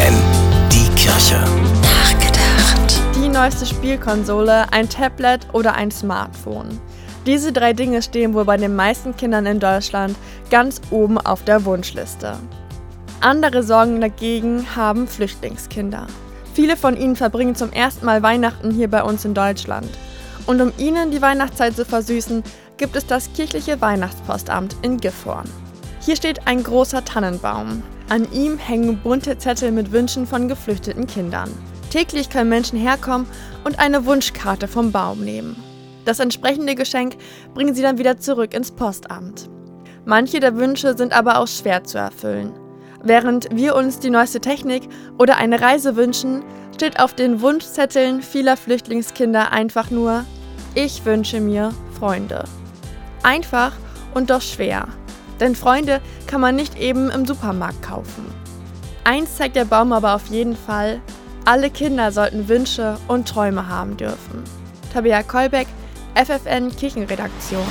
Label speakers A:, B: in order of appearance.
A: FFN, die Kirche.
B: Nachgedacht. Die neueste Spielkonsole, ein Tablet oder ein Smartphone. Diese drei Dinge stehen wohl bei den meisten Kindern in Deutschland ganz oben auf der Wunschliste. Andere Sorgen dagegen haben Flüchtlingskinder. Viele von ihnen verbringen zum ersten Mal Weihnachten hier bei uns in Deutschland. Und um ihnen die Weihnachtszeit zu versüßen, gibt es das kirchliche Weihnachtspostamt in Gifhorn. Hier steht ein großer Tannenbaum. An ihm hängen bunte Zettel mit Wünschen von geflüchteten Kindern. Täglich können Menschen herkommen und eine Wunschkarte vom Baum nehmen. Das entsprechende Geschenk bringen sie dann wieder zurück ins Postamt. Manche der Wünsche sind aber auch schwer zu erfüllen. Während wir uns die neueste Technik oder eine Reise wünschen, steht auf den Wunschzetteln vieler Flüchtlingskinder einfach nur Ich wünsche mir Freunde. Einfach und doch schwer. Denn Freunde kann man nicht eben im Supermarkt kaufen. Eins zeigt der Baum aber auf jeden Fall, alle Kinder sollten Wünsche und Träume haben dürfen. Tabea Kolbeck, FFN Kirchenredaktion.